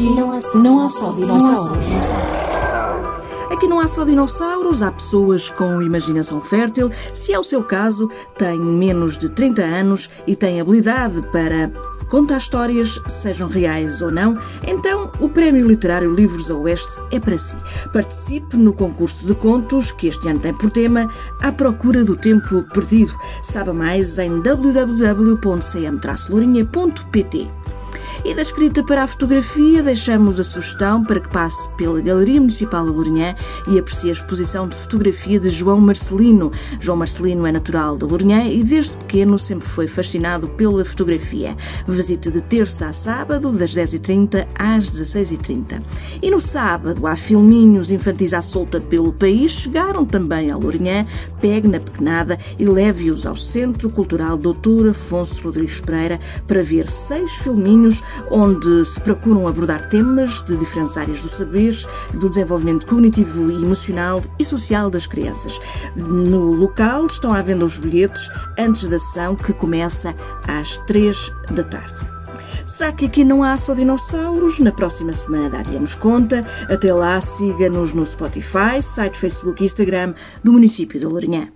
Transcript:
Aqui não há, só dinossauros. Aqui não há só dinossauros, há pessoas com imaginação fértil. Se é o seu caso, tem menos de 30 anos e tem habilidade para contar histórias, sejam reais ou não, então o Prémio Literário Livros a Oeste é para si. Participe no concurso de contos que este ano tem por tema À Procura do Tempo Perdido. Saiba mais em www.cm-lourinha.pt. E da escrita para a fotografia, deixamos a sugestão para que passe pela Galeria Municipal de Lourinhã e aprecie a exposição de fotografia de João Marcelino. João Marcelino é natural de Lourinhã e desde pequeno sempre foi fascinado pela fotografia. Visite de terça a sábado, das 10h30 às 16h30. E no sábado há filminhos infantis à solta pelo país. Chegaram também a Lourinhã. Pegue na pequenada e leve-os ao Centro Cultural Doutor Afonso Rodrigues Pereira para ver seis filminhos onde se procuram abordar temas de diferentes áreas do saber, do desenvolvimento cognitivo e emocional e social das crianças. No local estão à venda os bilhetes antes da sessão que começa às 3 da tarde. Será que aqui não há só dinossauros? Na próxima semana dar-lhe-nos conta. Até lá, siga-nos no Spotify, site, Facebook e Instagram do município de Lourinhã.